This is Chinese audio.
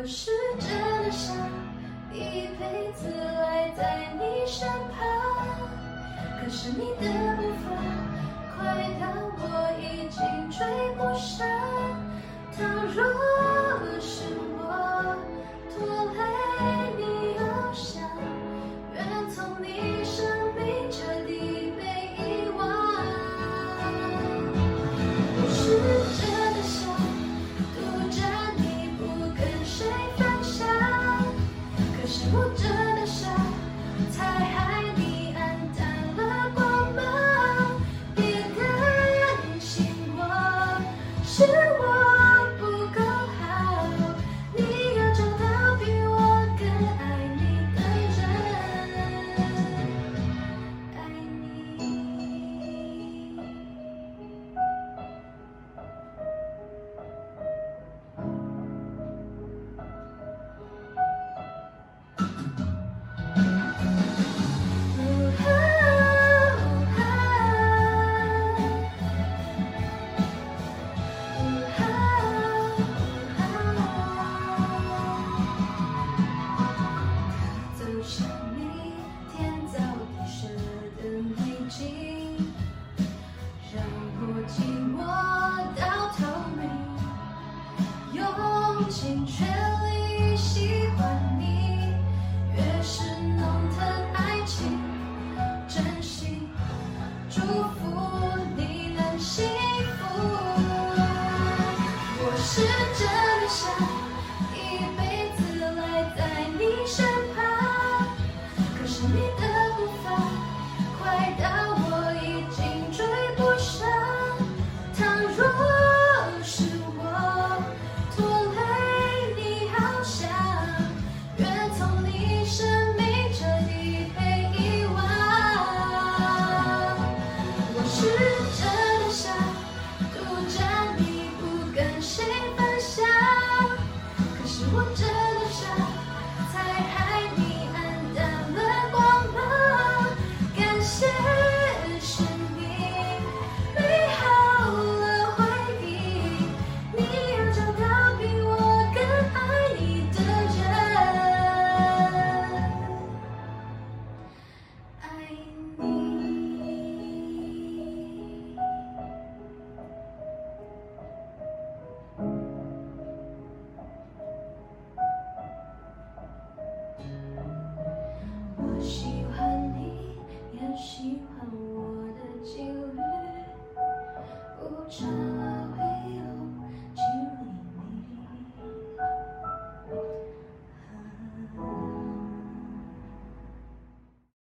我是真的想一辈子赖在你身旁，可是你的步伐快到我已经追不上。倘若是。Putu. 寂寞到透明用尽全